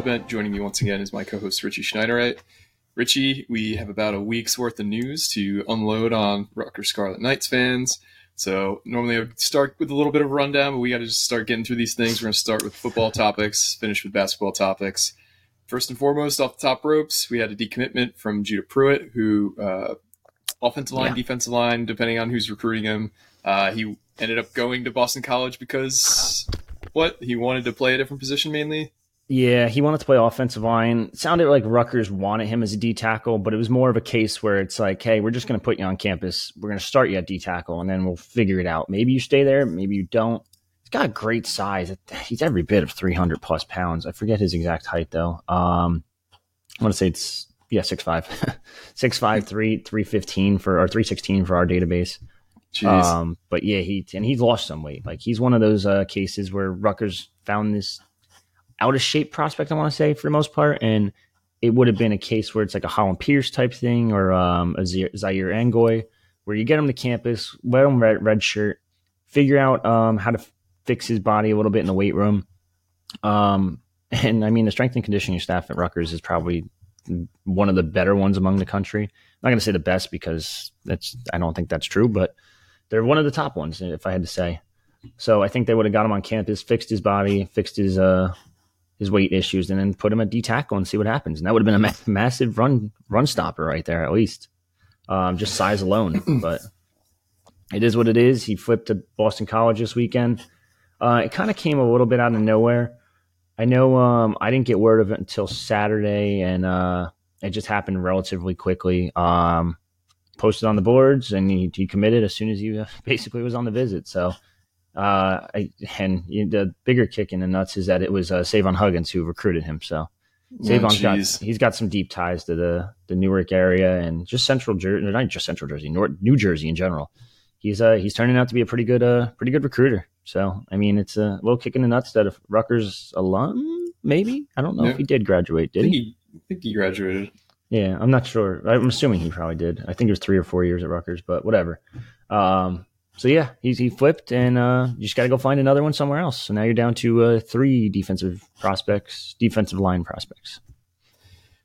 Broadbent. Joining me once again is my co-host Richie Schneiderite. Richie, we have about a week's worth of news to unload on Rutgers Scarlet Knights fans. So normally I would start with a little bit of a rundown, but we got to just start getting through these things. We're going to start with football topics, finish with basketball topics. First and foremost, off the top ropes, we had a decommitment from Judah Pruitt, who uh, offensive line, Yeah. defensive line, depending on who's recruiting him. Uh, he ended up going to Boston College because what he wanted to play a different position mainly. Yeah, he wanted to play offensive line. It sounded like Rutgers wanted him as a D tackle, but it was more of a case where it's like, hey, we're just going to put you on campus. We're going to start you at D tackle, and then we'll figure it out. Maybe you stay there, maybe you don't. He's got great size. He's every bit of 300 plus pounds. I forget his exact height, though. Um, I want to say it's, yeah, 6'5. 6'5, 3, 315 for, or 316 for our database. Jeez. Um, but yeah, he and he's lost some weight. Like he's one of those uh, cases where Rutgers found this out of shape prospect. I want to say for the most part, and it would have been a case where it's like a Hollin Pierce type thing or um, a Zaire Angoy, where you get him to campus, let him red, red shirt, figure out um, how to f- fix his body a little bit in the weight room. Um, and I mean, the strength and conditioning staff at Rutgers is probably one of the better ones among the country. I'm not going to say the best because that's I don't think that's true, but they're one of the top ones, if I had to say. So I think they would have got him on campus, fixed his body, fixed his uh his weight issues, and then put him at D tackle and see what happens. And that would have been a ma- massive run run stopper right there, at least, um, just size alone. but it is what it is. He flipped to Boston College this weekend. Uh, it kind of came a little bit out of nowhere. I know um, I didn't get word of it until Saturday, and uh, it just happened relatively quickly. Um, posted on the boards, and he, he committed as soon as he uh, basically was on the visit. So, uh, I, and the bigger kick in the nuts is that it was uh, Savon Huggins who recruited him. So, Savon's got he's got some deep ties to the the Newark area and just Central Jersey, not just Central Jersey, Nor- New Jersey in general. He's uh he's turning out to be a pretty good uh pretty good recruiter. So I mean, it's a little kick in the nuts that if Rutgers alum, maybe I don't know Yeah. if he did graduate. I Did think he? he, I think he graduated. Yeah, I'm not sure. I'm assuming he probably did. I think it was three or four years at Rutgers, but whatever. Um, so yeah, he's he flipped, and uh, you just got to go find another one somewhere else. So now you're down to uh, three defensive prospects, defensive line prospects.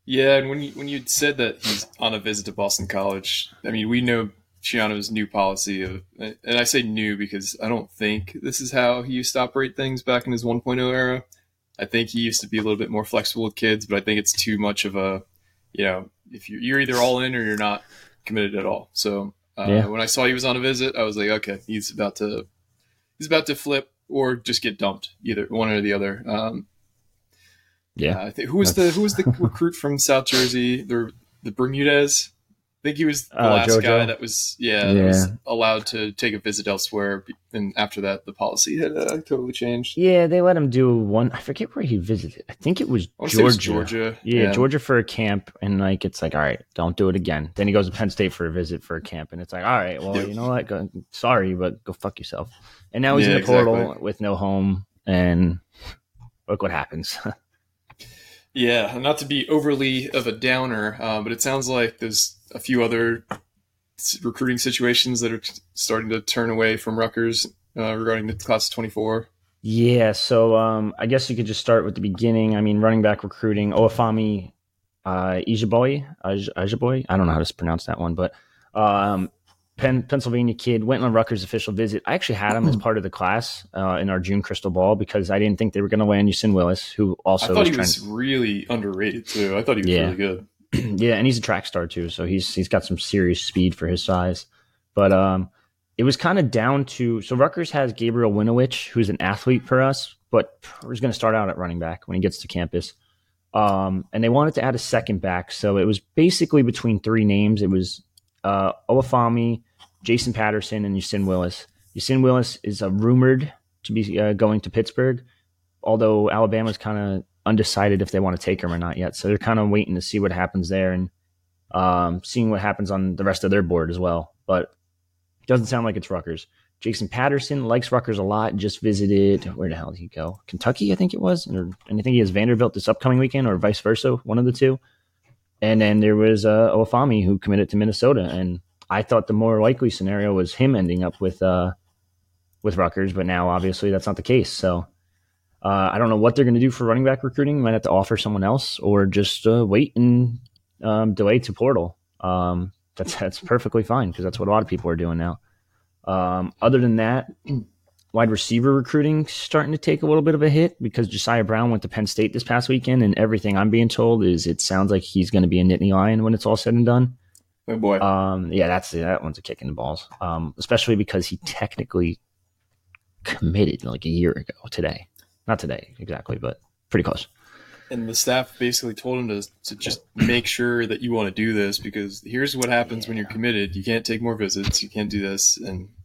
Yeah, and when you when you said that he's on a visit to Boston College, I mean, we know Schiano's new policy of, and I say new because I don't think this is how he used to operate things back in his 1.0 era. I think he used to be a little bit more flexible with kids, but I think it's too much of a, you know, if you're, you're either all in or you're not committed at all. So uh, Yeah. when I saw he was on a visit, I was like, okay, he's about to, he's about to flip or just get dumped, either one or the other. Um, Yeah, uh, I think who was the who was the recruit from South Jersey? The the Bermudez. I think he was the Uh, last Jojo? guy that was yeah, that was allowed to take a visit elsewhere. And after that, the policy had uh, totally changed. yeah, they let him do one. I forget where he visited. I think it was I it was Georgia. Georgia. Yeah, Georgia for a camp, and like it's like, all right, don't do it again. Then he goes to Penn State for a visit for a camp, and it's like, all right, well, Yeah. you know what? Go, sorry, but go fuck yourself. And now he's Yeah, in the portal exactly. with no home, and look what happens. Yeah, not to be overly of a downer, uh, but it sounds like there's a few other recruiting situations that are starting to turn away from Rutgers uh, regarding the class of 24. yeah, so um, I guess you could just start with the beginning. I mean, running back recruiting, Oafami uh, Ijaboy. I don't know how to pronounce that one, but um, Penn, Pennsylvania kid went on Rutgers official visit. I actually had him as part of the class uh, in our June crystal ball because I didn't think they were going to land Usin Willis, who also I thought was he was really underrated too. I thought he was Yeah. really good. yeah, and he's a track star too, so he's he's got some serious speed for his size. But um, it was kind of down to so Rutgers has Gabriel Winowich, who's an athlete for us, but he's going to start out at running back when he gets to campus. Um, and they wanted to add a second back, so it was basically between three names. It was uh, Jason Patterson, and Usin Willis. Usin Willis is a rumored to be uh, going to Pittsburgh, although Alabama's kind of undecided if they want to take him or not yet. So they're kind of waiting to see what happens there and um, seeing what happens on the rest of their board as well. But it doesn't sound like it's Rutgers. Jason Patterson likes Rutgers a lot. Just visited where the hell did he go? Kentucky, I think it was, or, and I think he has Vanderbilt this upcoming weekend, or vice versa, one of the two. And then there was uh, who committed to Minnesota, and I thought the more likely scenario was him ending up with uh, with Rutgers, but now obviously that's not the case. So uh, I don't know what they're going to do for running back recruiting. Might have to offer someone else, or just uh, wait and um, delay to portal. Um, that's that's perfectly fine because that's what a lot of people are doing now. Um, other than that, wide receiver recruiting starting to take a little bit of a hit because Josiah Brown went to Penn State this past weekend, and everything I'm being told is it sounds like he's going to be a Nittany Lion when it's all said and done. Oh boy. Um, yeah, that's that one's a kick in the balls. Um, especially because he technically committed like a year ago today. Not today exactly, but pretty close. And the staff basically told him to, to just make sure that you want to do this because here's what happens when you're committed. You can't take more visits. You can't do this. And yeah.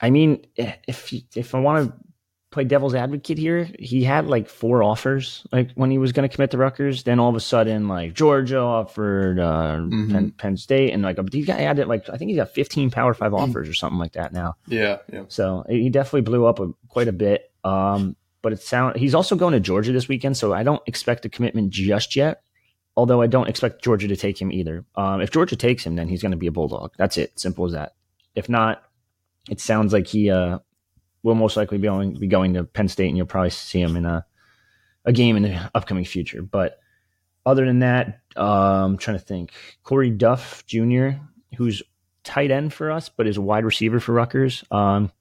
I mean, if if I want to play devil's advocate here, he had like four offers like when he was going to commit to Rutgers. Then all of a sudden, like Georgia offered uh, Mhm. Penn, Penn State, and like he got added like I think he's got 15 Power Five offers or something like that now. Yeah. Yeah. So he definitely blew up a, quite a bit. Um, but it sound he's also going to Georgia this weekend, so I don't expect a commitment just yet. Although I don't expect Georgia to take him either. Um, if Georgia takes him, then he's going to be a bulldog. That's it. Simple as that. If not, it sounds like he uh, will most likely be going be going to Penn State, and you'll probably see him in a a game in the upcoming future. But other than that, um, I'm trying to think. Korey Duff Jr., who's tight end for us, but is a wide receiver for Rutgers. Um,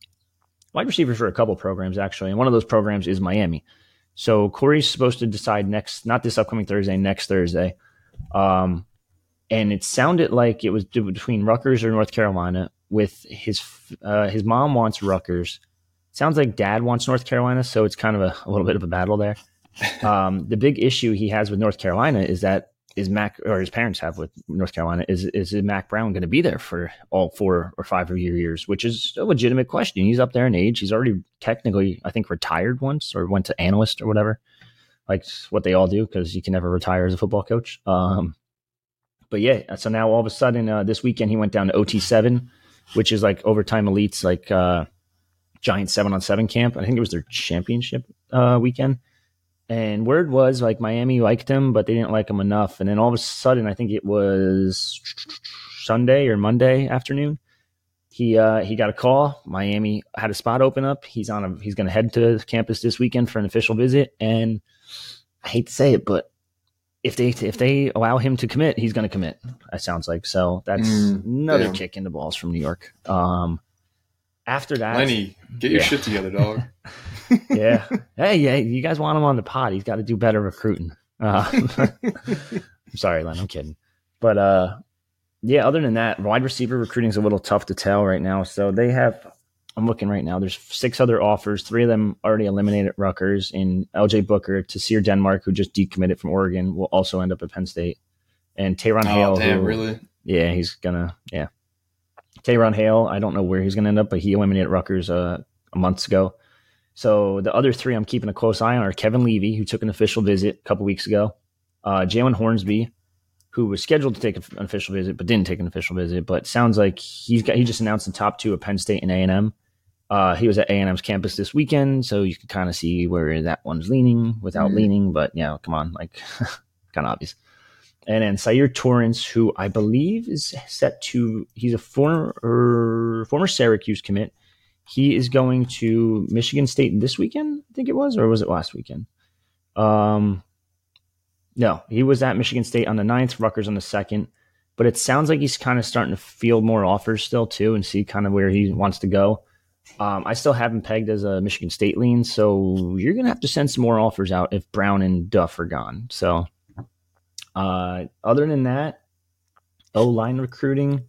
wide receiver for a couple programs actually, and one of those programs is Miami. So Korey's supposed to decide next, not this upcoming Thursday, next Thursday. Um, and it sounded like it was between Rutgers or North Carolina. With his uh, his mom wants Rutgers. Sounds like dad wants North Carolina, so it's kind of a, a little bit of a battle there. Um, the big issue he has with North Carolina is that is Mack or his parents have with North Carolina is is Mack Brown going to be there for all four or five of your years, which is a legitimate question. He's up there in age. He's already technically, I think, retired once or went to analyst or whatever, like what they all do because you can never retire as a football coach. Um, but yeah, so now all of a sudden uh, this weekend he went down to OT seven, which is like overtime elites, like uh, giant seven on seven camp. I think it was their championship uh, weekend. And word was like Miami liked him, but they didn't like him enough. And then all of a sudden, I think it was Sunday or Monday afternoon, he uh, he got a call. Miami had a spot open up. He's on a he's going to head to campus this weekend for an official visit. And I hate to say it, but if they if they allow him to commit, he's going to commit. It sounds like so. That's Mm, another kick in the balls from New York. Um, after that, Lenny, get your Yeah. shit together, dog. yeah. Hey, yeah, you guys want him on the pod. He's got to do better recruiting. Uh, I'm sorry, Len. I'm kidding. But uh, yeah, other than that, wide receiver recruiting is a little tough to tell right now. So they have, I'm looking right now, there's six other offers. Three of them already eliminated Rutgers in LJ Booker, Tyseer Denmark, who just decommitted from Oregon, will also end up at Penn State. And Tayron Hale. oh, damn, who- really? yeah, he's gonna yeah. Tayron Hale, I don't know where he's gonna end up, but he eliminated Rutgers uh, a months ago. So the other three I'm keeping a close eye on are Kevin Levy, who took an official visit a couple weeks ago, uh, Jalen Hornsby, who was scheduled to take an official visit but didn't take an official visit. But sounds like he's got he just announced the top two at Penn State and A and M. Uh, he was at A and M's campus this weekend, so you can kind of see where that one's leaning without Mhm. leaning. But yeah, come on, like kind of obvious. And then Sayer Torrance, who I believe is set to, he's a former er, former Syracuse commit. He is going to Michigan State this weekend, I think it was, or was it last weekend? Um, no, he was at Michigan State on the 9th, Rutgers on the second. But it sounds like he's kind of starting to field more offers still too, and see kind of where he wants to go. Um, I still have him pegged as a Michigan State lean, so you're gonna have to send some more offers out if Brown and Duff are gone. So uh, other than that, O line recruiting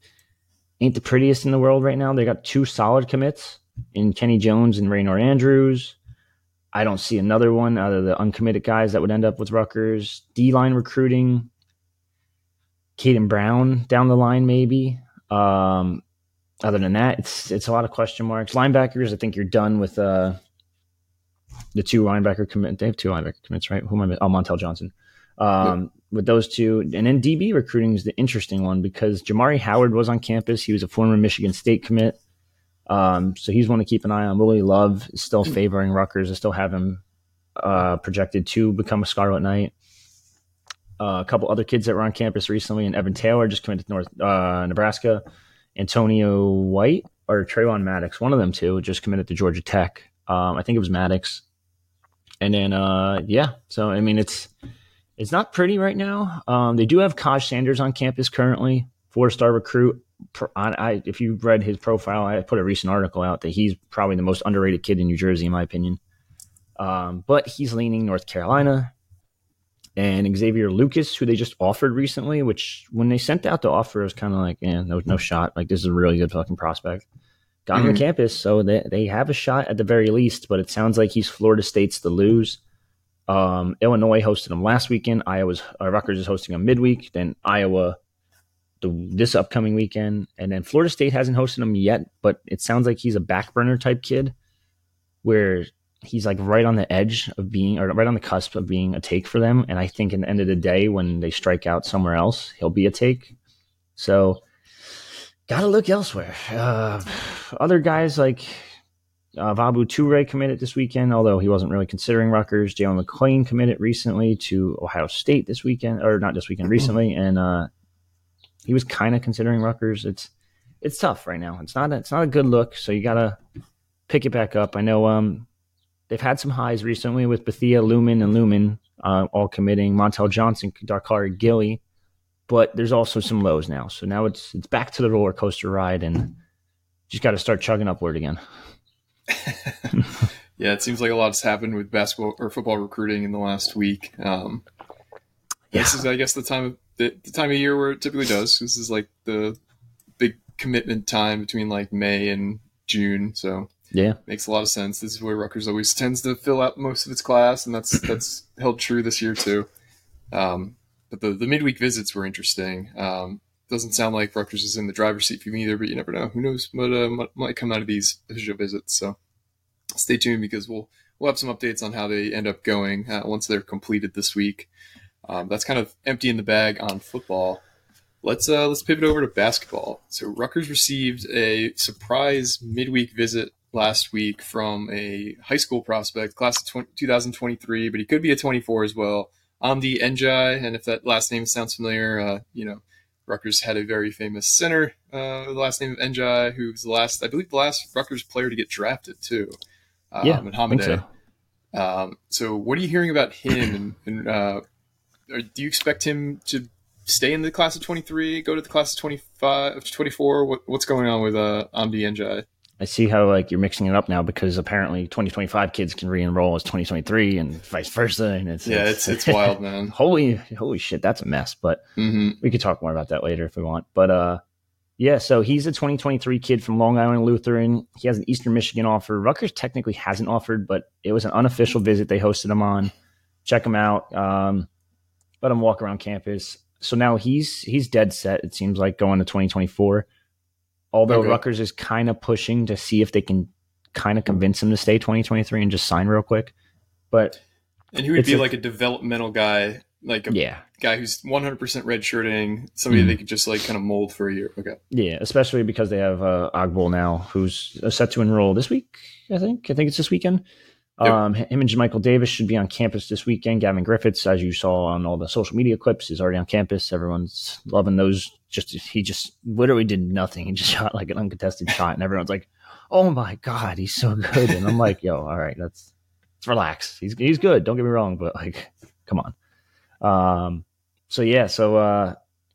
ain't the prettiest in the world right now. They got two solid commits in Kenny Jones and Raynor Andrews. I don't see another one out of the uncommitted guys that would end up with Rutgers. D line recruiting, Caden Brown down the line, maybe. Um, other than that, it's it's a lot of question marks. Linebackers, I think you're done with uh, the two linebacker commit. They have two linebacker commits, right? Who am I? Oh, Montel Johnson. Um, yep. With those two, and then DB recruiting is the interesting one because Jamari Howard was on campus. He was a former Michigan State commit, um, so he's one to keep an eye on. Willy Love is still favoring Rutgers. I still have him uh, projected to become a Scarlet Knight. Uh, a couple other kids that were on campus recently, and Evan Taylor just committed to North uh, Nebraska. Antonio White or Trayvon Maddox, one of them two, just committed to Georgia Tech. Um, I think it was Maddox. And then, uh, yeah, so I mean, it's it's not pretty right now. Um, they do have Kaj Sanders on campus currently, four star recruit. I, if you read his profile, I put a recent article out that he's probably the most underrated kid in New Jersey, in my opinion. Um, but he's leaning North Carolina. And Xavier Lucas, who they just offered recently, which when they sent out the offer, it was kind of like, yeah, no, no shot. Like this is a really good fucking prospect. Got mm-hmm. on campus, so they they have a shot at the very least. But it sounds like he's Florida State's to lose. Um, Illinois hosted him last weekend. Iowa's uh, Rutgers is hosting him midweek. Then Iowa the, this upcoming weekend, and then Florida State hasn't hosted him yet. But it sounds like he's a back burner type kid, where he's like right on the edge of being, or right on the cusp of being a take for them. And I think in the end of the day, when they strike out somewhere else, he'll be a take. So, gotta look elsewhere. Uh, other guys like uh, Vabu Toure committed this weekend, although he wasn't really considering Rutgers. Jalen McLean committed recently to Ohio State this weekend, or not this weekend, recently, and uh, he was kind of considering Rutgers. It's it's tough right now. It's not a, it's not a good look. So you gotta pick it back up. I know um, they've had some highs recently with Bethea, Lumen, and Lumen uh, all committing. Montel Johnson, Dakari Gilly, but there's also some lows now. So now it's it's back to the roller coaster ride, and just got to start chugging upward again. yeah, it seems like a lot has happened with basketball or football recruiting in the last week. Um, yeah. This is, I guess, the time of the, the time of year where it typically does. This is like the big commitment time between like May and June. So yeah, makes a lot of sense. This is where Rutgers always tends to fill out most of its class, and that's that's held true this year too. Um, but the the midweek visits were interesting. Um, doesn't sound like Rutgers is in the driver's seat for me either, but you never know. Who knows what uh, might come out of these official visits? So stay tuned because we'll we'll have some updates on how they end up going uh, once they're completed this week. Um, that's kind of empty in the bag on football. Let's uh, let's pivot over to basketball. So Rutgers received a surprise midweek visit last week from a high school prospect, class of 20, 2023, but he could be a 24 as well. Amdy Ndiaye, and if that last name sounds familiar, uh, you know Rutgers had a very famous center, uh, the last name of N'Diaye, who was the last, I believe, the last Rutgers player to get drafted too. Um, yeah, and so. Um, so, what are you hearing about him? and, and uh, do you expect him to stay in the class of 23, go to the class of 25, 24? What, what's going on with uh, Amdy Ndiaye? I see how like you're mixing it up now because apparently 2025 kids can re-enroll as 2023 and vice versa, and it's yeah, it's it's, it's wild, man. holy holy shit, that's a mess. But mm-hmm. we could talk more about that later if we want. But uh, yeah, so he's a 2023 kid from Long Island Lutheran. He has an Eastern Michigan offer. Rutgers technically hasn't offered, but it was an unofficial visit they hosted him on. Check him out. Um, let him walk around campus. So now he's he's dead set. It seems like going to 2024 although okay. Rutgers is kind of pushing to see if they can kind of convince him to stay 2023 and just sign real quick. But and he would be a, like a developmental guy, like a yeah. guy who's 100% redshirting, somebody mm. they could just like kind of mold for a year. Okay. Yeah, especially because they have uh, Ogbole now, who's set to enroll this week. I think. I think it's this weekend. Yep. Um, him and Michael Davis should be on campus this weekend. Gavin Griffiths, as you saw on all the social media clips, is already on campus. Everyone's loving those. Just he just literally did nothing. He just shot like an uncontested shot, and everyone's like, "Oh my god, he's so good!" And I'm like, "Yo, all right, let's let's relax. He's he's good. Don't get me wrong, but like, come on." Um, so yeah, so uh,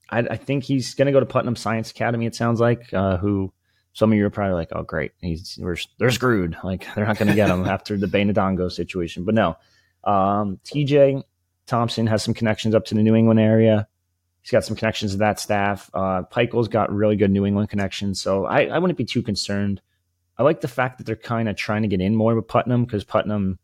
I, I think he's gonna go to Putnam Science Academy. It sounds like uh, who some of you are probably like, "Oh, great, he's we're, they're screwed. Like they're not going to get him after the Bainadongo situation." But no, um, TJ Thompson has some connections up to the New England area. He's got some connections to that staff. Uh, Pikiell's got really good New England connections, so I, I wouldn't be too concerned. I like the fact that they're kind of trying to get in more with Putnam because Putnam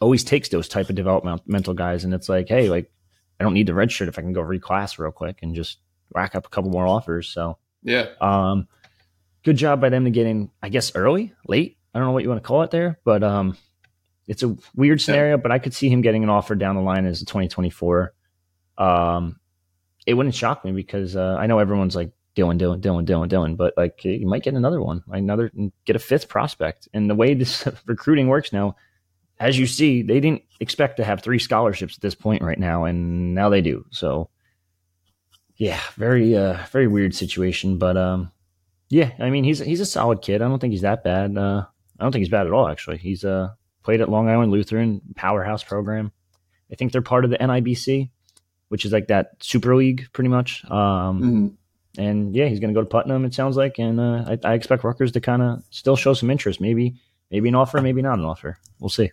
always takes those type of developmental guys, and it's like, hey, like I don't need the red shirt if I can go reclass real quick and just rack up a couple more offers. So yeah, um, good job by them to get in, I guess, early, late. I don't know what you want to call it there, but um, it's a weird scenario, but I could see him getting an offer down the line as a 2024. Um, it wouldn't shock me because uh, I know everyone's like Dylan, Dylan, Dylan, Dylan, Dylan, but like you might get another one, another get a fifth prospect. And the way this recruiting works now, as you see, they didn't expect to have three scholarships at this point right now, and now they do. So, yeah, very, uh, very weird situation. But um, yeah, I mean, he's he's a solid kid. I don't think he's that bad. Uh, I don't think he's bad at all. Actually, he's uh played at Long Island Lutheran powerhouse program. I think they're part of the NIBC, which is like that Super League, pretty much. Um, mm-hmm and yeah, he's going to go to Putnam. It sounds like, and uh, I, I, expect Rutgers to kind of still show some interest. Maybe, maybe an offer, maybe not an offer. We'll see.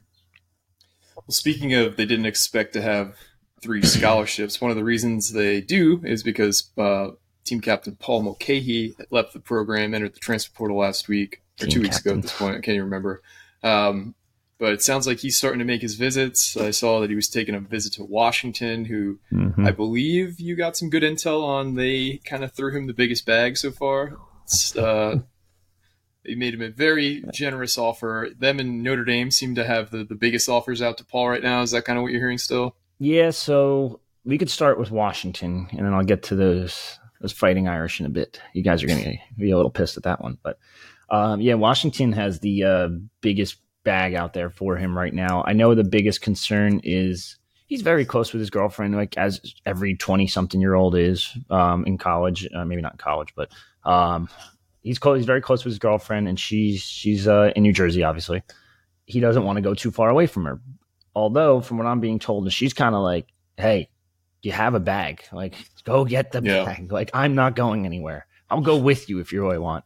Well, speaking of, they didn't expect to have three scholarships. One of the reasons they do is because uh, team captain Paul Mulcahy left the program, entered the transfer portal last week or team two weeks captain. ago at this point. I can't even remember. Um, but it sounds like he's starting to make his visits. I saw that he was taking a visit to Washington, who mm-hmm. I believe you got some good intel on. They kind of threw him the biggest bag so far. Uh, they made him a very generous offer. Them and Notre Dame seem to have the, the biggest offers out to Paul right now. Is that kind of what you're hearing still? Yeah, so we could start with Washington, and then I'll get to those those fighting Irish in a bit. You guys are going to be a little pissed at that one, but um, yeah, Washington has the uh, biggest bag out there for him right now. I know the biggest concern is he's very close with his girlfriend, like as every 20 something year old is um, in college. Uh, maybe not in college, but um, he's close, he's very close with his girlfriend, and she's she's uh, in New Jersey, obviously. He doesn't want to go too far away from her. Although, from what I'm being told, she's kind of like, "Hey, you have a bag. Like, go get the yeah. bag. Like, I'm not going anywhere. I'll go with you if you really want."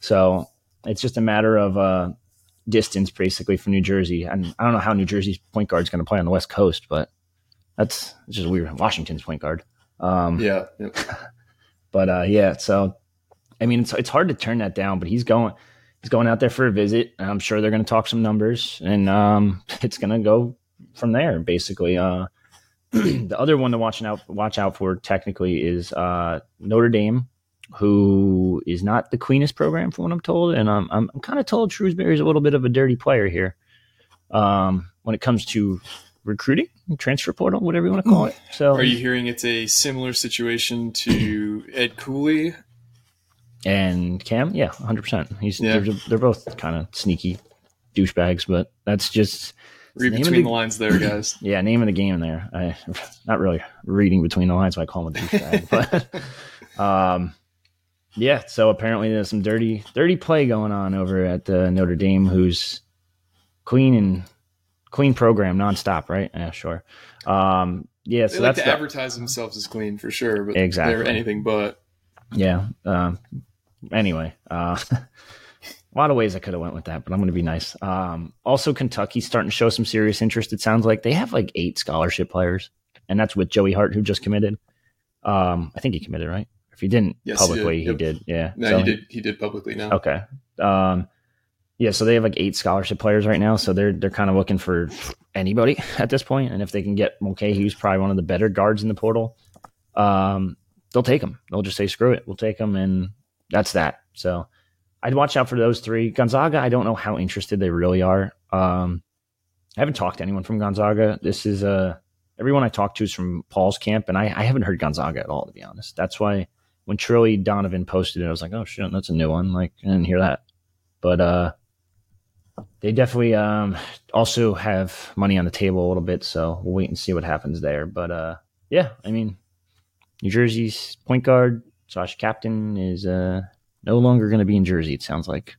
So it's just a matter of uh, distance basically from New Jersey. And I don't know how New Jersey's point guard is going to play on the West Coast, but that's just weird. Washington's point guard. Um, yeah. Yep. But uh, yeah, so I mean, it's it's hard to turn that down. But he's going he's going out there for a visit. I'm sure they're going to talk some numbers, and um, it's going to go from there. Basically, uh, the other one to watch out watch out for technically is uh, Notre Dame who is not the cleanest program, from what I'm told. And I'm, I'm, I'm kind of told Shrewsberry is a little bit of a dirty player here um, when it comes to recruiting, transfer portal, whatever you want to call it. So, are you hearing it's a similar situation to Ed Cooley and Cam? Yeah, 100. percent He's yeah. they're, they're both kind of sneaky douchebags, but that's just read between the, the, lines there, guys. yeah, name of the game there. I not really reading between the lines, so I call him a douchebag, but um yeah, so apparently there's some dirty, dirty play going on over at uh, Notre Dame, who's queen and queen program nonstop, right? Yeah, sure. Um, yeah, they so like that's to the, advertise themselves as clean for sure, but exactly they're anything but. Yeah. Um, anyway, uh, a lot of ways I could have went with that, but I'm going to be nice. Um, also, Kentucky's starting to show some serious interest. It sounds like they have like eight scholarship players, and that's with Joey Hart, who just committed. Um, I think he committed, right? If he didn't yes, publicly, he did. He did. Yeah. No, so, he did. He did publicly now. Okay. Um, yeah. So they have like eight scholarship players right now. So they're they're kind of looking for anybody at this point. And if they can get Mulcahy, who's probably one of the better guards in the portal, um, they'll take him. They'll just say screw it, we'll take him, and that's that. So I'd watch out for those three. Gonzaga, I don't know how interested they really are. Um, I haven't talked to anyone from Gonzaga. This is a uh, everyone I talked to is from Paul's camp, and I, I haven't heard Gonzaga at all, to be honest. That's why when Trilly Donovan posted it, I was like, oh shit, that's a new one. Like, I didn't hear that. But uh, they definitely um, also have money on the table a little bit, so we'll wait and see what happens there. But uh, yeah, I mean, New Jersey's point guard slash captain is uh, no longer going to be in Jersey. It sounds like.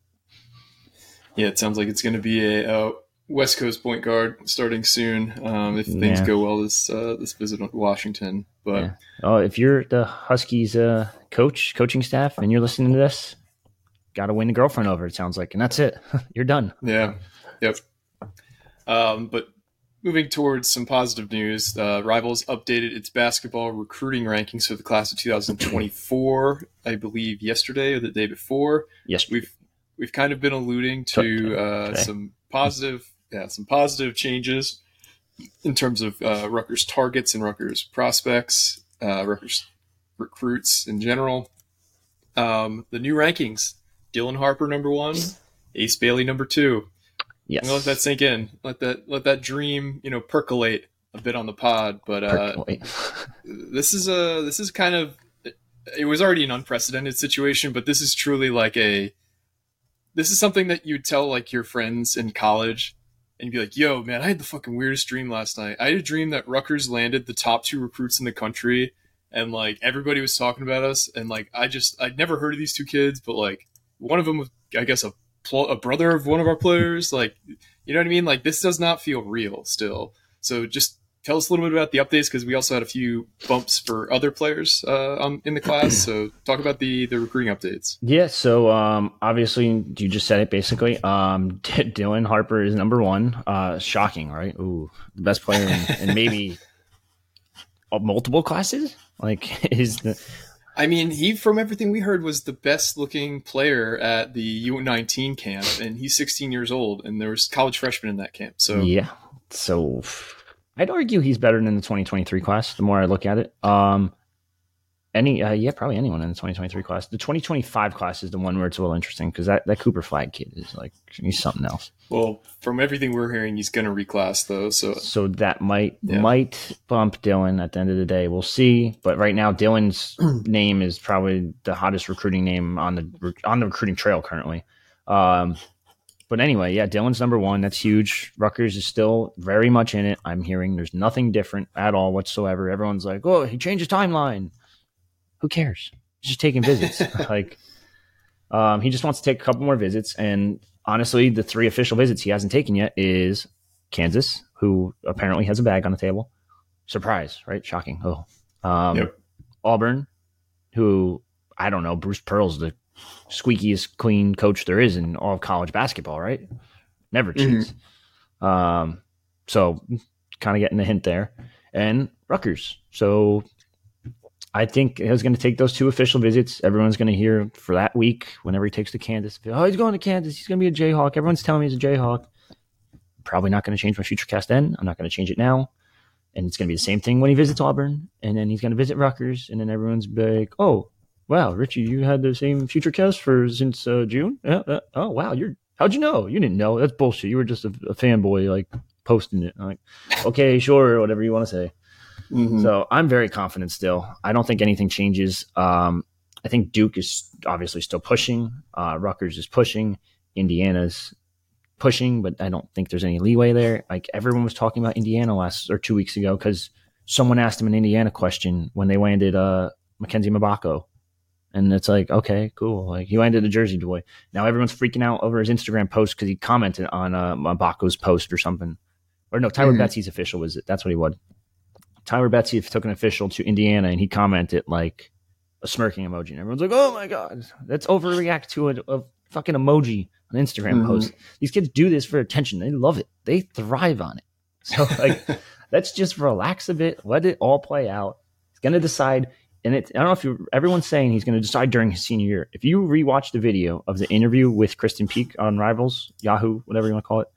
Yeah, it sounds like it's going to be a, West Coast point guard starting soon. Um, if things yeah. go well this uh, this visit to Washington, but yeah. oh, if you're the Huskies uh, coach, coaching staff, and you're listening to this, got to win the girlfriend over. It sounds like, and that's it. you're done. Yeah. Yep. Um, but moving towards some positive news, uh, Rivals updated its basketball recruiting rankings for the class of 2024. I believe yesterday or the day before. Yes, we've we've kind of been alluding to uh, some positive yeah, some positive changes in terms of uh, Rutgers targets and Rutgers prospects, uh, Rutgers recruits in general. Um, the new rankings: Dylan Harper number one, Ace Bailey number two. Yes. let that sink in. Let that let that dream, you know, percolate a bit on the pod. But uh, this is a this is kind of it was already an unprecedented situation, but this is truly like a this is something that you tell like your friends in college and you'd be like, "Yo, man, I had the fucking weirdest dream last night. I had a dream that Rutgers landed the top two recruits in the country, and like everybody was talking about us, and like I just I'd never heard of these two kids, but like one of them was, I guess, a pl- a brother of one of our players. Like, you know what I mean? Like this does not feel real still. So just tell us a little bit about the updates because we also had a few bumps for other players uh, um, in the class. So talk about the the recruiting updates. Yeah, so um, obviously you just said it basically. Um, Dylan Harper is number one. Uh, shocking, right? Ooh, the best player in, in maybe multiple classes. Like is the I mean, he from everything we heard was the best looking player at the U19 camp, and he's 16 years old, and there was college freshmen in that camp. So yeah. So I'd argue he's better than the 2023 class. The more I look at it, um, any uh, yeah, probably anyone in the 2023 class. The 2025 class is the one where it's a little interesting because that, that Cooper Flagg kid is like he's something else. well, from everything we're hearing, he's going to reclass though. So So that might Yeah. might bump Dylan at the end of the day. We'll see. But right now, Dylan's name is probably the hottest recruiting name on the on the recruiting trail currently. Um, but anyway, yeah, Dylan's number one. That's huge. Rutgers is still very much in it. I'm hearing there's nothing different at all whatsoever. Everyone's like, "Oh, he changed his timeline." Who cares? He's just taking visits. like, um, he just wants to take a couple more visits. And honestly, the three official visits he hasn't taken yet is Kansas, who apparently has a bag on the table. Surprise, right? Shocking. Oh, um, Yep. Auburn, who I don't know. Bruce Pearl's the squeakiest clean coach there is in all of college basketball, right? Never cheats. Um, so kind of getting a hint there, and Rutgers. So I think he's going to take those two official visits. Everyone's going to hear for that week whenever he takes to Kansas. Oh, he's going to Kansas. He's going to be a Jayhawk. Everyone's telling me he's a Jayhawk. Probably not going to change my future cast then. I'm not going to change it now. And it's going to be the same thing when he visits Auburn. And then he's going to visit Rutgers. And then everyone's like, oh, wow, Richie, you had the same future cast for since uh, June? Yeah. uh, oh, wow. You're, how'd you know? You didn't know. That's bullshit. You were just a, a fanboy, like posting it. I'm like, okay, sure, whatever you want to say. Mhm. So I'm very confident still. I don't think anything changes. Um, I think Duke is obviously still pushing. Uh, Rutgers is pushing. Indiana's pushing, but I don't think there's any leeway there. Like everyone was talking about Indiana last or two weeks ago because someone asked him an Indiana question when they landed uh, Mackenzie Mgbako. And it's like, okay, cool. Like he landed a Jersey boy. Now everyone's freaking out over his Instagram post because he commented on uh, Mgbako's post or something. Or no, Tyler Mhm. Betsey's official was it? That's what he was. Tyler Betsey took an official to Indiana and he commented like a smirking emoji. And everyone's like, oh my God, let's overreact to a, a fucking emoji on Instagram Mhm. post. These kids do this for attention. They love it. They thrive on it. So like, let's just relax a bit. Let it all play out. He's going to decide. And it, I don't know if you, everyone's saying he's going to decide during his senior year. If you rewatch the video of the interview with Kristen Peak on Rivals, Yahoo, whatever you want to call it,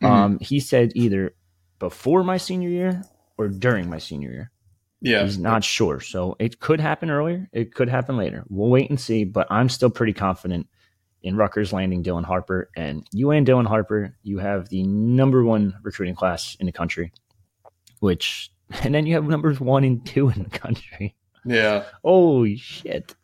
Mhm. um, he said either before my senior year or during my senior year. yeah, He's not sure. So it could happen earlier. It could happen later. We'll wait and see. But I'm still pretty confident in Rutgers landing Dylan Harper. And you and Dylan Harper, you have the number one recruiting class in the country, which, and then you have numbers one and two in the country. yeah. Oh, shit.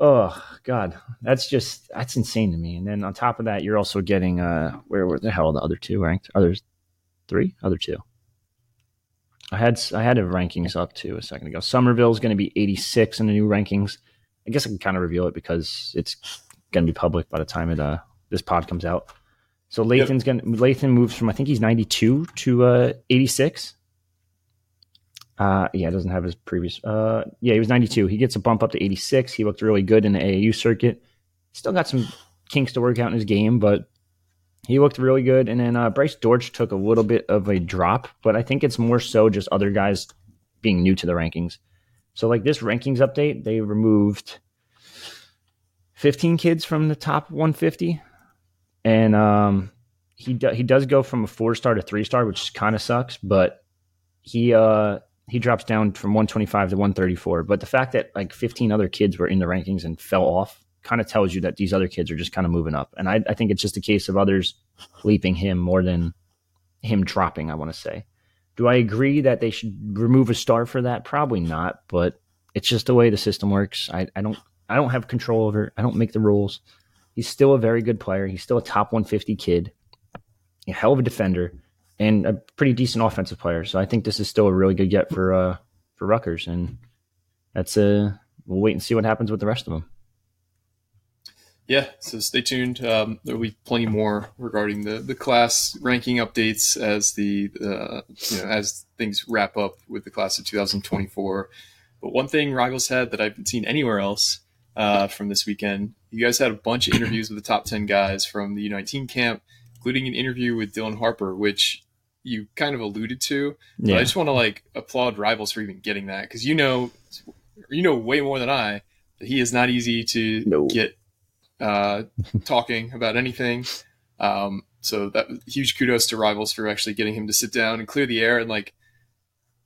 Oh God, that's just that's insane to me. And then on top of that, you're also getting uh, where were the hell are the other two ranked? Others three, other two. I had I had the rankings up too a second ago. Sommerville's going to be 86 in the new rankings. I guess I can kind of reveal it because it's going to be public by the time it uh this pod comes out. So Lathan's going to Lathan moves from I think he's 92 to uh 86. Uh, yeah, doesn't have his previous. Uh, yeah, he was 92. He gets a bump up to 86. He looked really good in the AAU circuit. Still got some kinks to work out in his game, but he looked really good. And then uh, Bryce Dortch took a little bit of a drop, but I think it's more so just other guys being new to the rankings. So, like this rankings update, they removed 15 kids from the top 150, and um, he do, he does go from a four star to three star, which kind of sucks, but he uh he drops down from 125 to 134. But the fact that like 15 other kids were in the rankings and fell off kind of tells you that these other kids are just kind of moving up. And I, I think it's just a case of others leaping him more than him dropping, I want to say. Do I agree that they should remove a star for that? Probably not, but it's just the way the system works. I, I don't I don't have control over it. I don't make the rules. He's still a very good player. He's still a top 150 kid, a hell of a defender, and a pretty decent offensive player. So I think this is still a really good get for uh, for Rutgers, and that's a uh, we'll wait and see what happens with the rest of them. Yeah, so stay tuned. Um, there'll be plenty more regarding the, the class ranking updates as the uh, you know as things wrap up with the class of 2024. But one thing Rivals had that I haven't seen anywhere else uh, from this weekend, you guys had a bunch of interviews with the top 10 guys from the U19 camp, including an interview with Dylan Harper, which you kind of alluded to. Yeah. I just want to like applaud Rivals for even getting that because you know you know way more than I that he is not easy to no. get uh, talking about anything. Um, so that huge kudos to Rivals for actually getting him to sit down and clear the air. And like,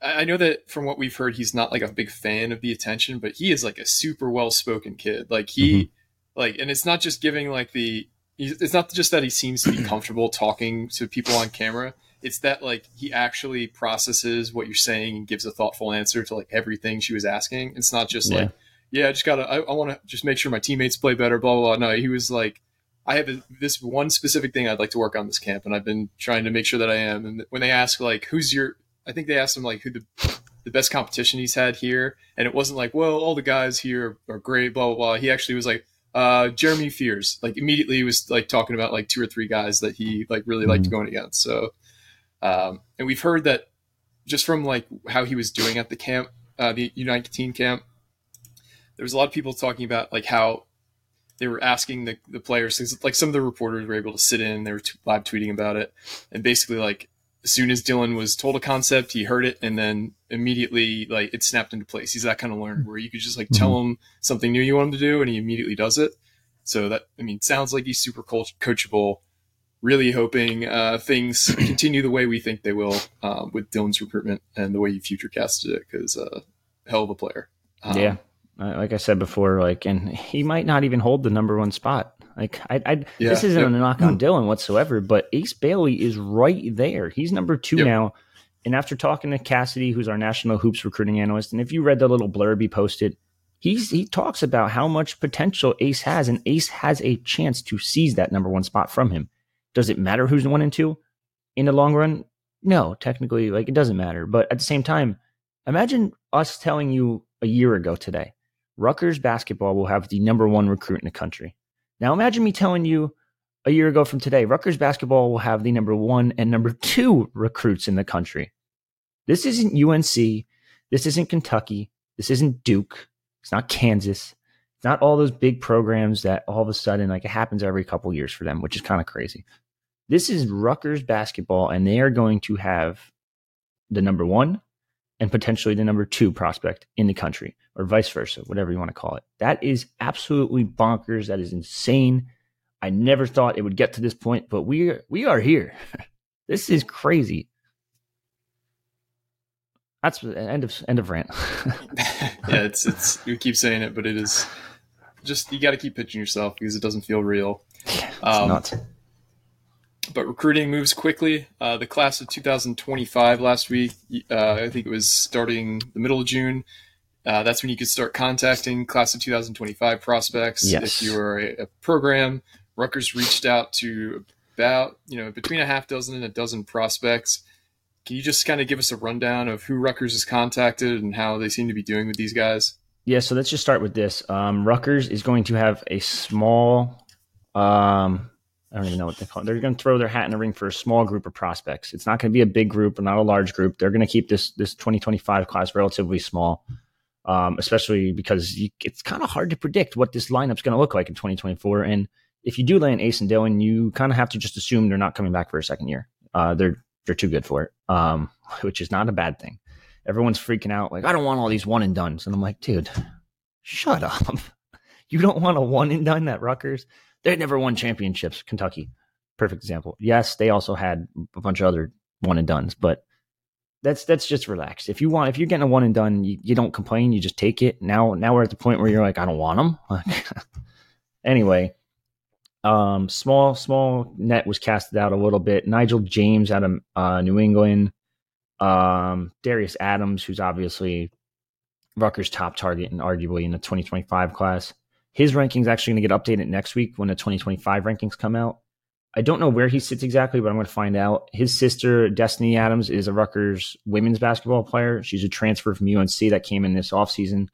I know that from what we've heard, he's not like a big fan of the attention, but he is like a super well spoken kid. Like he, mm-hmm. like, and it's not just giving like the, it's not just that he seems to be comfortable talking to people on camera. It's that like he actually processes what you're saying and gives a thoughtful answer to like everything she was asking. It's not just yeah. like yeah, I just gotta, I, I want to just make sure my teammates play better, blah, blah, blah. No, he was like, I have a, this one specific thing I'd like to work on this camp, and I've been trying to make sure that I am. And when they ask, like, who's your, I think they asked him, like, who the, the best competition he's had here. And it wasn't like, well, all the guys here are great, blah, blah, blah. He actually was like, uh, Jeremy Fears, like, immediately he was like talking about like two or three guys that he like really liked mm-hmm. going against. So, um, and we've heard that just from like how he was doing at the camp, uh, the U19 camp, there was a lot of people talking about like how they were asking the, the players like some of the reporters were able to sit in they were t- live tweeting about it and basically like as soon as dylan was told a concept he heard it and then immediately like it snapped into place. He's that kind of learner where you could just like mm-hmm. tell him something new you want him to do and he immediately does it. So that i mean sounds like he's super coach- coachable really hoping uh, things continue the way we think they will um, with dylan's recruitment and the way you future casted it because uh, hell of a player. Um, yeah like I said before, like, and he might not even hold the number one spot. Like, I, I yeah, this isn't yep. a knock on hmm. Dylan whatsoever, but Ace Bailey is right there. He's number two yep. now. And after talking to Cassidy, who's our national hoops recruiting analyst, and if you read the little blurb he posted, he's he talks about how much potential Ace has, and Ace has a chance to seize that number one spot from him. Does it matter who's one and two in the long run? No, technically, like it doesn't matter. But at the same time, imagine us telling you a year ago today Rutgers basketball will have the number one recruit in the country. Now imagine me telling you a year ago from today, Rutgers basketball will have the number one and number two recruits in the country. This isn't UNC. This isn't Kentucky. This isn't Duke. It's not Kansas. It's not all those big programs that all of a sudden, like it happens every couple years for them, which is kind of crazy. This is Rutgers basketball, and they are going to have the number one and potentially the number two prospect in the country, or vice versa, whatever you want to call it. That is absolutely bonkers. That is insane. I never thought it would get to this point, but we are, we are here. this is crazy. That's end of end of rant. yeah, it's it's you keep saying it, but it is just you got to keep pitching yourself because it doesn't feel real. Yeah, it's um, not but recruiting moves quickly. Uh, the class of 2025 last week, uh, I think it was starting the middle of June. Uh, that's when you could start contacting class of 2025 prospects. Yes. If you are a, a, program, Rutgers reached out to about you know between a half dozen and a dozen prospects. Can you just kind of give us a rundown of who Rutgers has contacted and how they seem to be doing with these guys? Yeah, so let's just start with this. Um, Rutgers is going to have a small um, I don't even know what they call it. They're going to throw their hat in the ring for a small group of prospects. It's not going to be a big group or not a large group. They're going to keep this this 2025 class relatively small, um, especially because you, it's kind of hard to predict what this lineup's going to look like in 2024. And if you do land Ace and Dylan, you kind of have to just assume they're not coming back for a second year. Uh, they're they're too good for it, um, which is not a bad thing. Everyone's freaking out like I don't want all these one and duns, and I'm like, dude, shut up. you don't want a one and done at Rutgers they never won championships. Kentucky, perfect example. Yes, they also had a bunch of other one and duns, but that's that's just relaxed. If you want, if you're getting a one and done, you, you don't complain. You just take it. Now, now we're at the point where you're like, I don't want them. Anyway, um, small small net was casted out a little bit. Nigel James out of uh, New England. Um, Darius Adams, who's obviously Rutgers' top target and arguably in the 2025 class. His rankings actually going to get updated next week when the 2025 rankings come out. I don't know where he sits exactly, but I'm going to find out. His sister, Destiny Adams, is a Rutgers women's basketball player. She's a transfer from UNC that came in this offseason.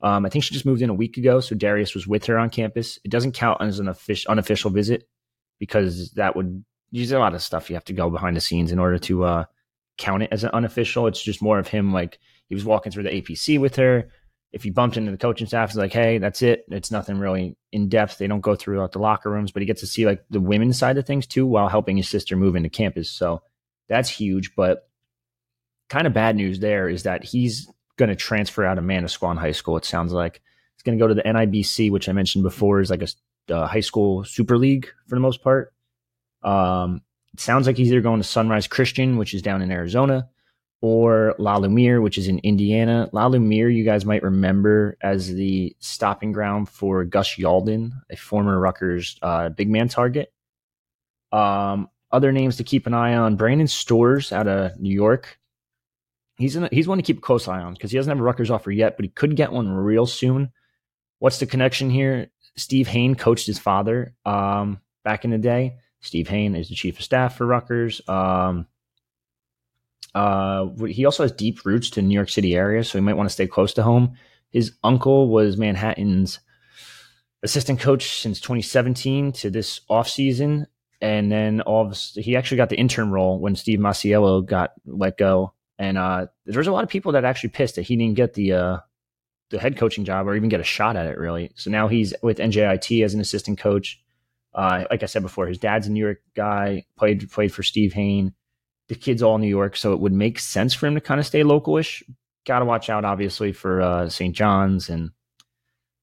Um, I think she just moved in a week ago, so Darius was with her on campus. It doesn't count as an official, unofficial visit because that would use a lot of stuff you have to go behind the scenes in order to uh, count it as an unofficial. It's just more of him like he was walking through the APC with her. If he bumped into the coaching staff, it's like, hey, that's it. It's nothing really in depth. They don't go throughout the locker rooms, but he gets to see like the women's side of things too while helping his sister move into campus. So that's huge. But kind of bad news there is that he's going to transfer out of Manasquan High School. It sounds like he's going to go to the NIBC, which I mentioned before is like a uh, high school super league for the most part. Um, it sounds like he's either going to Sunrise Christian, which is down in Arizona, or La Lumiere, which is in Indiana. La Lumiere, you guys might remember as the stopping ground for Gus Yalden, a former Rutgers uh, big man target. Um, other names to keep an eye on: Brandon Stores out of New York. He's in he's one to keep a close eye on because he doesn't have a Rutgers offer yet, but he could get one real soon. What's the connection here? Steve Hain coached his father um, back in the day. Steve Hain is the chief of staff for Rutgers. Um, uh, he also has deep roots to New York City area, so he might want to stay close to home. His uncle was Manhattan's assistant coach since 2017 to this offseason. And then all of, he actually got the interim role when Steve Masiello got let go. And uh, there's a lot of people that actually pissed that he didn't get the uh, the head coaching job or even get a shot at it, really. So now he's with NJIT as an assistant coach. Uh, like I said before, his dad's a New York guy, played played for Steve Hain the kid's all New York, so it would make sense for him to kind of stay localish. Got to watch out, obviously, for uh, St. John's and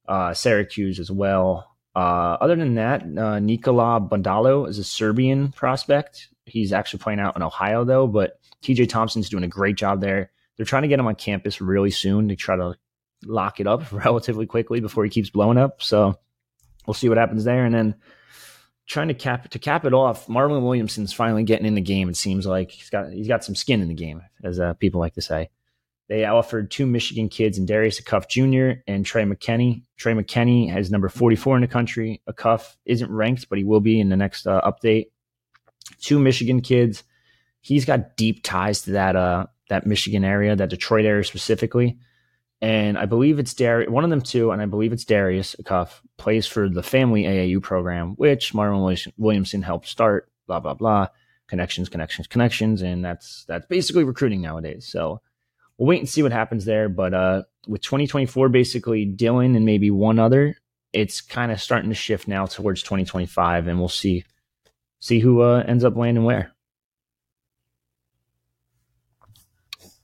uh, Syracuse as well. Uh, other than that, uh, Nikola Bondalo is a Serbian prospect. He's actually playing out in Ohio, though, but TJ Thompson's doing a great job there. They're trying to get him on campus really soon to try to lock it up relatively quickly before he keeps blowing up. So we'll see what happens there. And then trying to cap to cap it off, Marlon Williamson's finally getting in the game. It seems like he's got he's got some skin in the game, as uh, people like to say. They offered two Michigan kids and Darius Acuff Jr. and Trey McKenney. Trey McKenney has number 44 in the country. Acuff isn't ranked, but he will be in the next uh, update. Two Michigan kids. He's got deep ties to that uh, that Michigan area, that Detroit area specifically and I believe it's Darius, one of them too, and I believe it's Darius Acuff plays for the family AAU program, which Marlon Williamson helped start. Blah blah blah, connections, connections, connections, and that's that's basically recruiting nowadays. So we'll wait and see what happens there. But uh, with 2024, basically Dylan and maybe one other, it's kind of starting to shift now towards 2025, and we'll see see who uh, ends up landing where.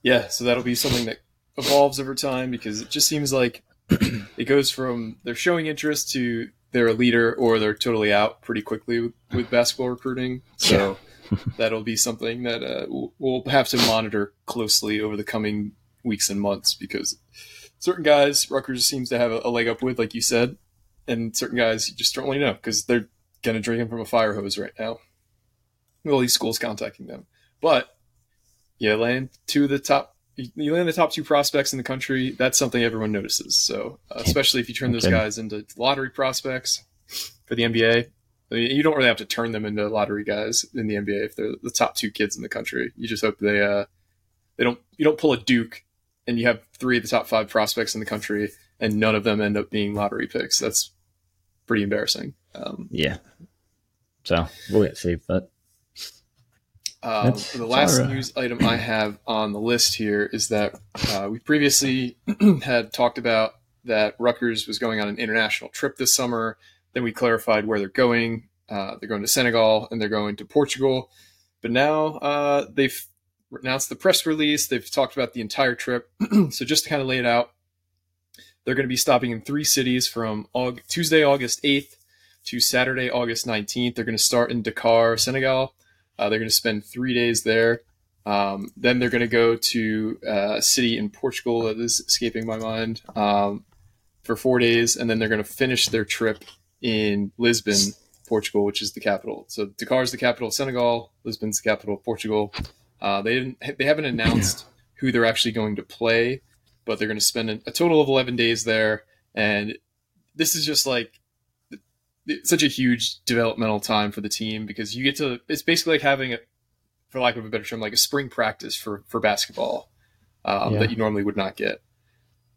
Yeah, so that'll be something that evolves over time because it just seems like it goes from they're showing interest to they're a leader or they're totally out pretty quickly with, with basketball recruiting. So that'll be something that uh, we'll have to monitor closely over the coming weeks and months because certain guys Rutgers seems to have a, leg up with, like you said, and certain guys you just don't really know because they're gonna drink him from a fire hose right now. Well, these schools contacting them, but yeah, land two of the top you land the top two prospects in the country, that's something everyone notices. So, uh, especially if you turn those guys into lottery prospects for the NBA, I mean, you don't really have to turn them into lottery guys in the NBA if they're the top two kids in the country. You just hope they uh, they don't you don't pull a Duke and you have three of the top five prospects in the country and none of them end up being lottery picks. That's pretty embarrassing. Um, yeah. So we'll get to see, but um, the last right. news item I have on the list here is that uh, we previously had talked about that Rutgers was going on an international trip this summer. Then we clarified where they're going. Uh, they're going to Senegal and they're going to Portugal. But now uh, they've announced the press release. They've talked about the entire trip. so just to kind of lay it out, they're going to be stopping in three cities from August, Tuesday, August 8th to Saturday, August 19th. They're going to start in Dakar, Senegal. Uh, they're going to spend three days there. Um, then they're going to go to uh, a city in Portugal that is escaping my mind um, for four days, and then they're going to finish their trip in Lisbon, Portugal, which is the capital. So Dakar is the capital of Senegal. Lisbon's the capital of Portugal. Uh, they didn't. They haven't announced who they're actually going to play, but they're going to spend a total of 11 days there. And this is just like such a huge developmental time for the team because you get to. It's basically like having a, for lack of a better term, like a spring practice for for basketball um, yeah. that you normally would not get.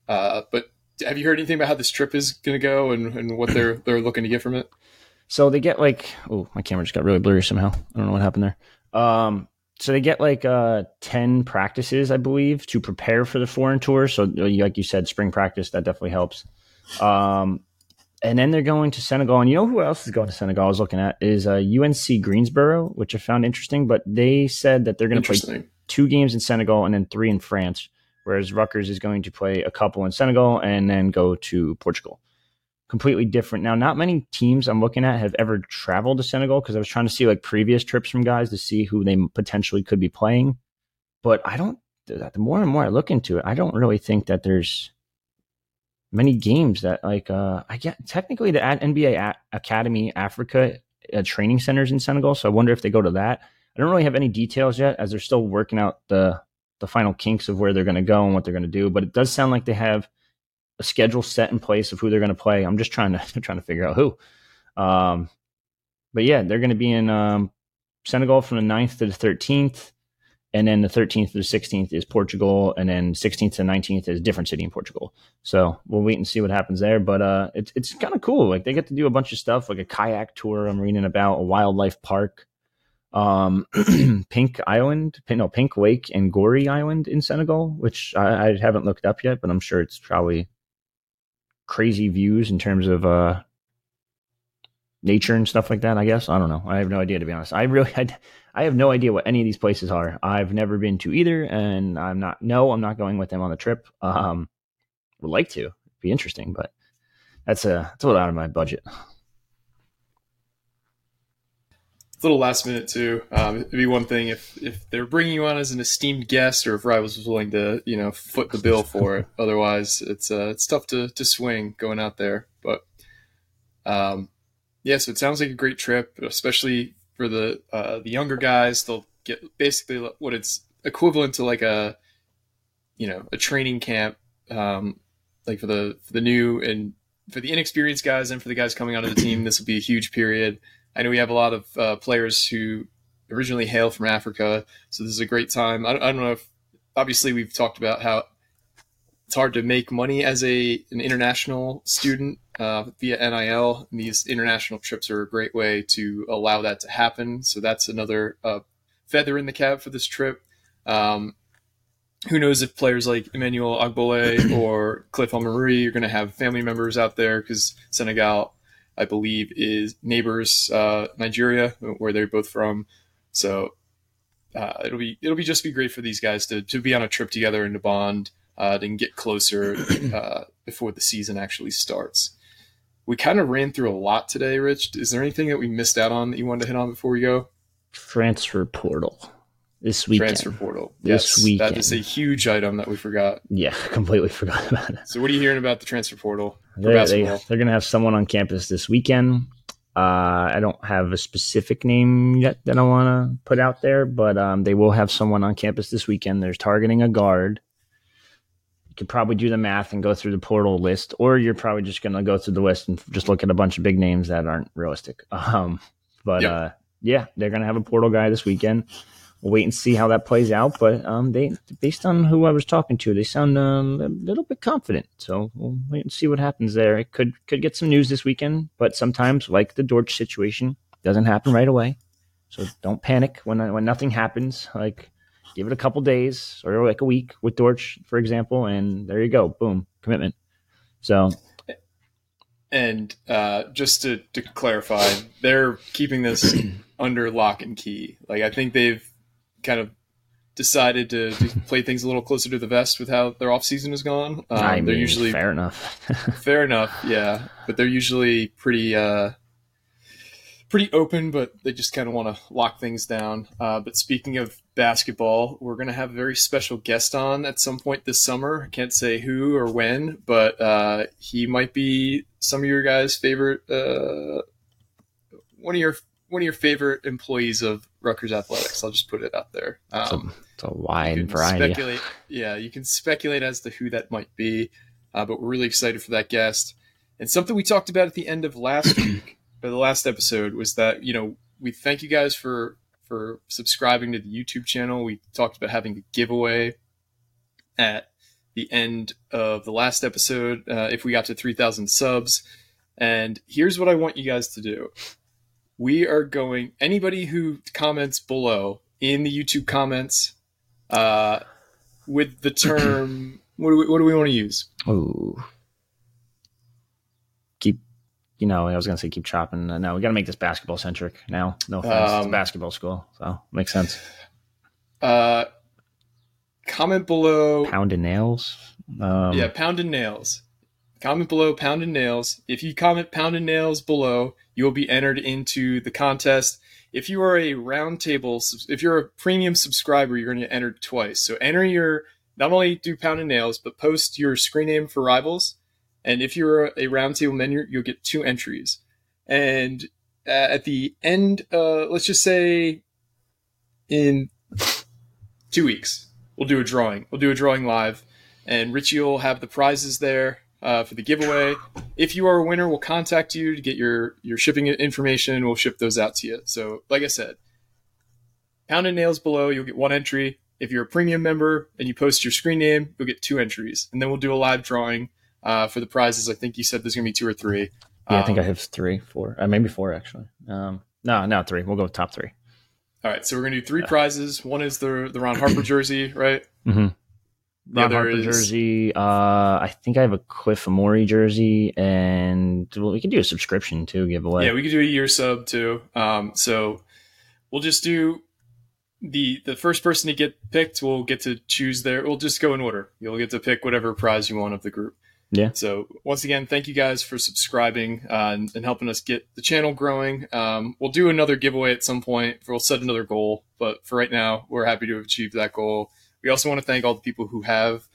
Uh, but have you heard anything about how this trip is going to go and, and what they're they're looking to get from it? So they get like, oh, my camera just got really blurry somehow. I don't know what happened there. Um, so they get like uh, 10 practices, I believe, to prepare for the foreign tour. So, like you said, spring practice, that definitely helps. Um, and then they're going to Senegal. And you know who else is going to Senegal? I was looking at is uh, UNC Greensboro, which I found interesting. But they said that they're going to play two games in Senegal and then three in France, whereas Rutgers is going to play a couple in Senegal and then go to Portugal completely different. Now, not many teams I'm looking at have ever traveled to Senegal because I was trying to see like previous trips from guys to see who they potentially could be playing. But I don't, the more and more I look into it, I don't really think that there's many games that like, uh, I get technically the NBA Academy Africa uh, training centers in Senegal. So I wonder if they go to that. I don't really have any details yet as they're still working out the, the final kinks of where they're going to go and what they're going to do. But it does sound like they have a schedule set in place of who they're going to play. I'm just trying to trying to figure out who. Um, but yeah, they're going to be in um, Senegal from the 9th to the 13th. And then the 13th to the 16th is Portugal. And then 16th to 19th is a different city in Portugal. So we'll wait and see what happens there. But uh, it's, it's kind of cool. Like they get to do a bunch of stuff, like a kayak tour I'm reading about, a wildlife park, um, Pink Island, no, Pink Lake and Gorée Island in Senegal, which I, I haven't looked up yet, but I'm sure it's probably crazy views in terms of uh, nature and stuff like that. I guess I don't know. I have no idea to be honest. I really I, I have no idea what any of these places are. I've never been to either, and I'm not. No, I'm not going with them on the trip. Um, would like to. It'd be interesting, but that's a that's a little out of my budget It's a little last minute too. Um, it'd be one thing if if they're bringing you on as an esteemed guest, or if Rivals was willing to you know foot the bill for it. Otherwise, it's uh, it's tough to to swing going out there. But um, yeah, so it sounds like a great trip, especially for the uh, the younger guys. They'll get basically what it's equivalent to like a you know a training camp, um, like for the for the new and for the inexperienced guys and for the guys coming onto the team. This will be a huge period I know we have a lot of uh, players who originally hail from Africa, so this is a great time. I, I don't know if obviously we've talked about how it's hard to make money as a an international student uh, via NIL. And these international trips are a great way to allow that to happen. So that's another uh, feather in the cap for this trip. Um, who knows if players like Emmanuel Ogbole or Cliff Omoruyi are going to have family members out there because Senegal I believe, is neighbors uh, Nigeria, where they're both from. So uh, it'll be it'll be just be great for these guys to, to be on a trip together and to bond uh, and get closer uh, before the season actually starts. We kind of ran through a lot today, Rich. Is there anything that we missed out on that you wanted to hit on before we go? Transfer portal this weekend. Transfer portal. This yes, weekend. That is a huge item that we forgot. Yeah, completely forgot about it. So, what are you hearing about the transfer portal for they, They, are going to have someone on campus this weekend. Uh, I don't have a specific name yet that I want to put out there, but um, they will have someone on campus this weekend. They're targeting a guard. Could probably do the math and go through the portal list, or you're probably just going to go through the list and just look at a bunch of big names that aren't realistic. Um, but yep. uh, yeah, they're going to have a portal guy this weekend we'll wait and see how that plays out. But um, they, based on who I was talking to, they sound um, a little bit confident. So we'll wait and see what happens there. It could could get some news this weekend, but sometimes, like the Dortch situation, doesn't happen right away. So don't panic when when nothing happens. Like give it a couple days or like a week with Dortch, for example, and there you go, boom, commitment. So. And uh, just to, to clarify, they're keeping this under lock and key. Like I think they've kind of decided to, to, play things a little closer to the vest with how their off season has gone. Um, I mean, they're usually fair enough. fair enough, yeah. But they're usually pretty uh, pretty open, but they just kind of want to lock things down. Uh, but speaking of basketball, we're going to have a very special guest on at some point this summer. I can't say who or when, but uh, he might be some of your guys' favorite, uh, one of your one of your favorite employees of Rutgers Athletics. I'll just put it out there. Um, it's, a, it's a wide variety. Speculate, yeah, you can speculate as to who that might be, uh, but we're really excited for that guest. And something we talked about at the end of last week or the last episode was that you know we thank you guys for for subscribing to the YouTube channel. We talked about having a giveaway at the end of the last episode uh, if we got to 3,000 subs. And here's what I want you guys to do. We are going, anybody who comments below in the YouTube comments uh, with the term, what do we, what do we want to use? Ooh you know, I was going to say keep chopping. Uh, no, we got to make this basketball centric now. No offense, um, it's basketball school, so makes sense. Uh, comment below. Pound and nails. Um, yeah, pound and nails. Comment below, pound and nails. If you comment pound and nails below, you will be entered into the contest. If you are a roundtable, if you're a premium subscriber, you're going to get entered twice. So enter your not only do pound and nails, but post your screen name for rivals and if you're a roundtable member, you'll get two entries. And uh, at the end, uh, let's just say in two weeks, we'll do a drawing. We'll do a drawing live, and Richie will have the prizes there uh, for the giveaway. If you are a winner, we'll contact you to get your your shipping information. And we'll ship those out to you. So, like I said, pound and nails below, you'll get one entry. If you're a premium member and you post your screen name, you'll get two entries, and then we'll do a live drawing uh, for the prizes. I think you said there's going to be two or three. Yeah, um, I think I um, have three, four, uh, maybe four actually. Um, no, no, three. We'll go with top three. All right, so we're going to do three prizes. One is the the Ron Harper jersey, right? Mm-hmm. Ron Harper is... jersey. Uh, I think I have a Cliff Amore jersey, and well, we can do a subscription too giveaway. Yeah, we could do a year sub too. Um, so we'll just do the the first person to get picked will get to choose their. We'll just go in order. You'll get to pick whatever prize you want of the group. Yeah. So once again, thank you guys for subscribing uh, and, and, helping us get the channel growing. Um, we'll do another giveaway at some point. We'll set another goal, but for right now, we're happy to have achieved that goal. We also want to thank all the people who have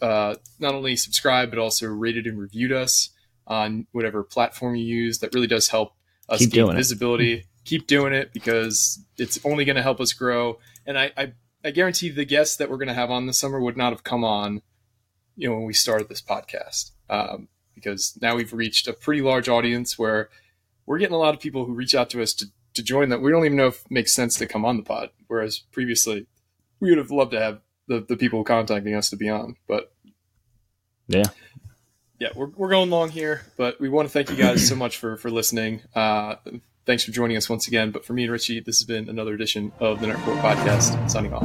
uh, not only subscribed but also rated and reviewed us on whatever platform you use. That really does help us Keep gain visibility. It. Keep doing it because it's only going to help us grow. And I, I, I guarantee the guests that we're going to have on this summer would not have come on you know when we started this podcast um, because now we've reached a pretty large audience where we're getting a lot of people who reach out to us to, to join that we don't even know if it makes sense to come on the pod whereas previously we would have loved to have the, the people contacting us to be on but yeah. Yeah we're, we're going long here but we want to thank you guys so much for for listening. Uh, thanks for joining us once again but for me and richie this has been another edition of the report podcast signing off